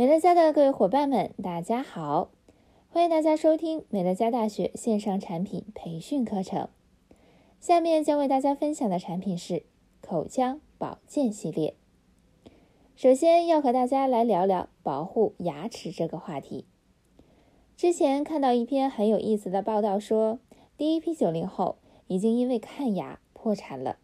美乐家的各位伙伴们，大家好！欢迎大家收听美乐家大学线上产品培训课程。下面将为大家分享的产品是口腔保健系列。首先要和大家来聊聊保护牙齿这个话题。之前看到一篇很有意思的报道说，第一批九零后已经因为看牙破产了。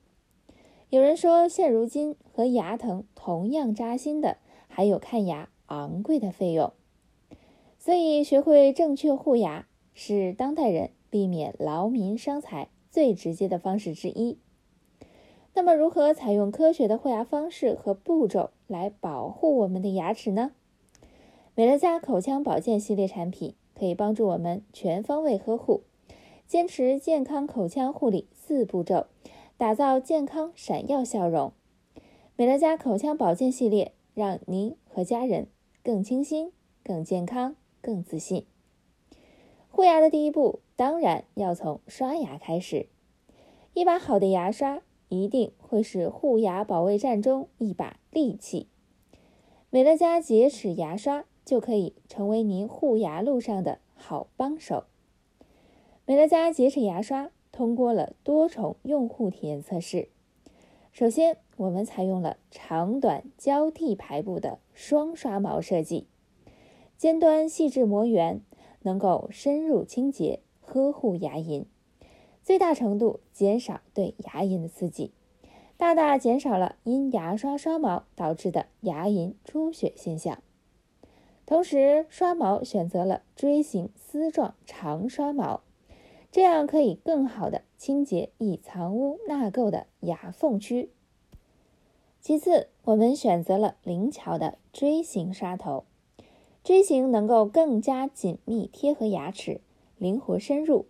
有人说，现如今和牙疼同样扎心的，还有看牙。昂贵的费用，所以学会正确护牙是当代人避免劳民伤财最直接的方式之一。那么，如何采用科学的护牙方式和步骤来保护我们的牙齿呢？美乐家口腔保健系列产品可以帮助我们全方位呵护，坚持健康口腔护理四步骤，打造健康闪耀笑容。美乐家口腔保健系列，让您和家人。更清新、更健康、更自信。护牙的第一步，当然要从刷牙开始。一把好的牙刷，一定会是护牙保卫战中一把利器。美乐家洁齿牙刷就可以成为您护牙路上的好帮手。美乐家洁齿牙刷通过了多重用户体验测试。首先，我们采用了长短交替排布的双刷毛设计，尖端细致磨圆，能够深入清洁，呵护牙龈，最大程度减少对牙龈的刺激，大大减少了因牙刷刷毛导致的牙龈出血现象。同时，刷毛选择了锥形丝状长刷毛。这样可以更好的清洁易藏污纳垢的牙缝区。其次，我们选择了灵巧的锥形刷头，锥形能够更加紧密贴合牙齿，灵活深入，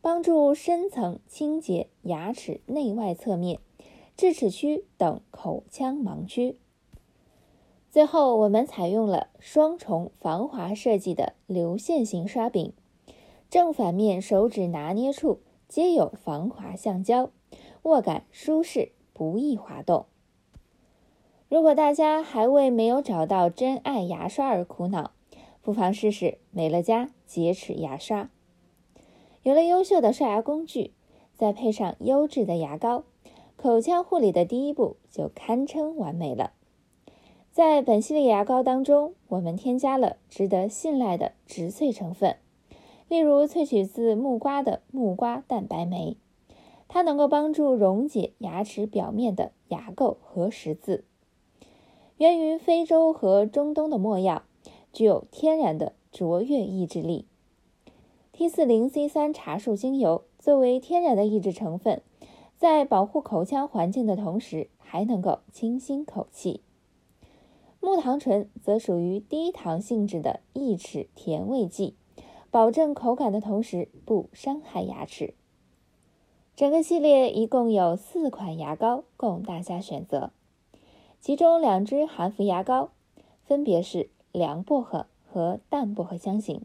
帮助深层清洁牙齿内外侧面、智齿区等口腔盲区。最后，我们采用了双重防滑设计的流线型刷柄。正反面手指拿捏处皆有防滑橡胶，握感舒适，不易滑动。如果大家还为没有找到真爱牙刷而苦恼，不妨试试美乐家洁齿牙刷。有了优秀的刷牙工具，再配上优质的牙膏，口腔护理的第一步就堪称完美了。在本系列牙膏当中，我们添加了值得信赖的植萃成分。例如，萃取自木瓜的木瓜蛋白酶，它能够帮助溶解牙齿表面的牙垢和石子。源于非洲和中东的没药，具有天然的卓越抑制力。T 四零 C 三茶树精油作为天然的抑制成分，在保护口腔环境的同时，还能够清新口气。木糖醇则属于低糖性质的抑齿甜味剂。保证口感的同时不伤害牙齿。整个系列一共有四款牙膏供大家选择，其中两支含氟牙膏分别是凉薄荷和淡薄荷香型，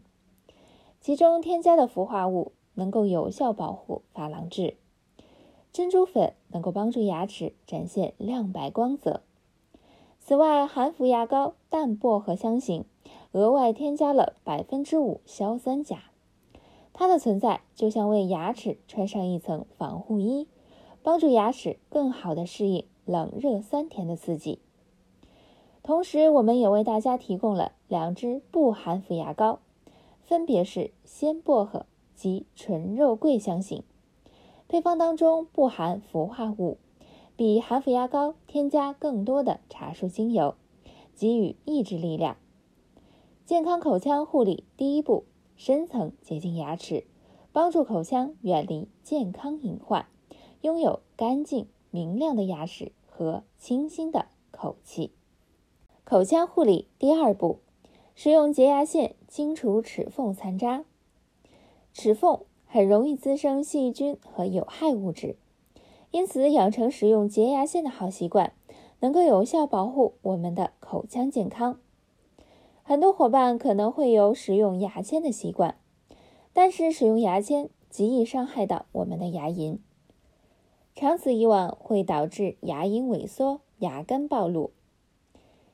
其中添加的氟化物能够有效保护珐琅质，珍珠粉能够帮助牙齿展现亮白光泽。此外，含氟牙膏淡薄荷香型。额外添加了百分之五硝酸钾，它的存在就像为牙齿穿上一层防护衣，帮助牙齿更好地适应冷热酸甜的刺激。同时，我们也为大家提供了两支不含氟牙膏，分别是鲜薄荷及纯肉桂香型，配方当中不含氟化物，比含氟牙膏添加更多的茶树精油，给予抑制力量。健康口腔护理第一步，深层洁净牙齿，帮助口腔远离健康隐患，拥有干净明亮的牙齿和清新的口气。口腔护理第二步，使用洁牙线清除齿缝残渣。齿缝很容易滋生细菌和有害物质，因此养成使用洁牙线的好习惯，能够有效保护我们的口腔健康。很多伙伴可能会有使用牙签的习惯，但是使用牙签极易伤害到我们的牙龈，长此以往会导致牙龈萎缩、牙根暴露。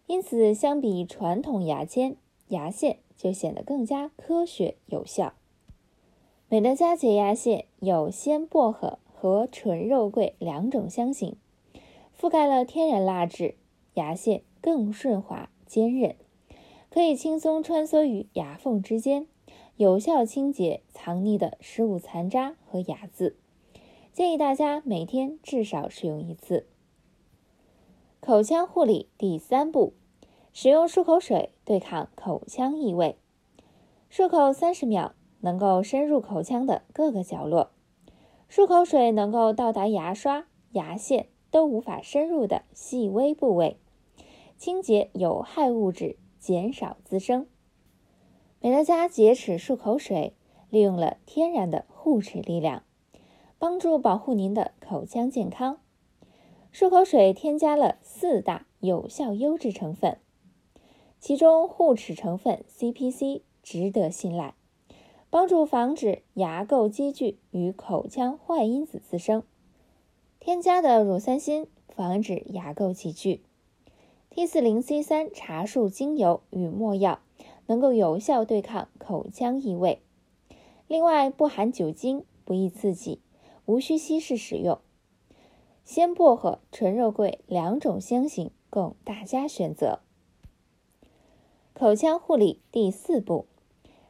因此相比传统牙签，牙线就显得更加科学有效。美乐家洁牙线有鲜薄荷和纯肉桂两种香型，覆盖了天然蜡质，牙线更顺滑坚韧，可以轻松穿梭于牙缝之间，有效清洁藏匿的食物残渣和牙渍。建议大家每天至少使用一次。口腔护理第三步，使用漱口水对抗口腔异味。漱口三十秒，能够深入口腔的各个角落。漱口水能够到达牙刷、牙线都无法深入的细微部位，清洁有害物质，减少滋生。美乐家洁齿漱口水利用了天然的护齿力量。帮助保护您的口腔健康。漱口水添加了四大有效优质成分，其中护齿成分 CPC 值得信赖，帮助防止牙垢积聚与口腔坏因子滋生。添加的乳酸锌防止牙垢积聚。T 四零 C 三茶树精油与没药能够有效对抗口腔异味。另外不含酒精，不易刺激。无需稀释使用，鲜薄荷、纯肉桂两种香型供大家选择。口腔护理第四步，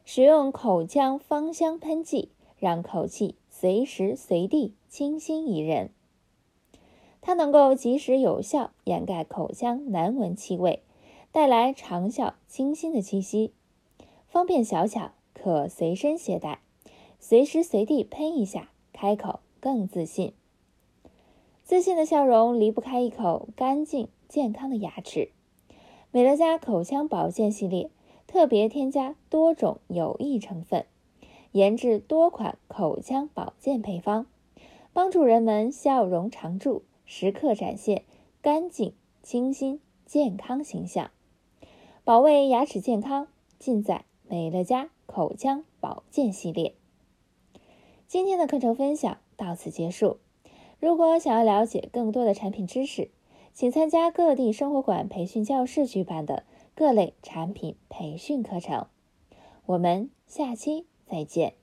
使用口腔芳香喷剂，让口气随时随地清新宜人。它能够及时有效掩盖口腔难闻气味，带来长效清新的气息，方便小巧，可随身携带，随时随地喷一下。开口更自信，自信的笑容离不开一口干净健康的牙齿。美乐家口腔保健系列特别添加多种有益成分，研制多款口腔保健配方，帮助人们笑容常驻，时刻展现干净、清新、健康形象。保卫牙齿健康，尽在美乐家口腔保健系列。今天的课程分享到此结束。如果想要了解更多的产品知识，请参加各地生活馆培训教室举办的各类产品培训课程。我们下期再见。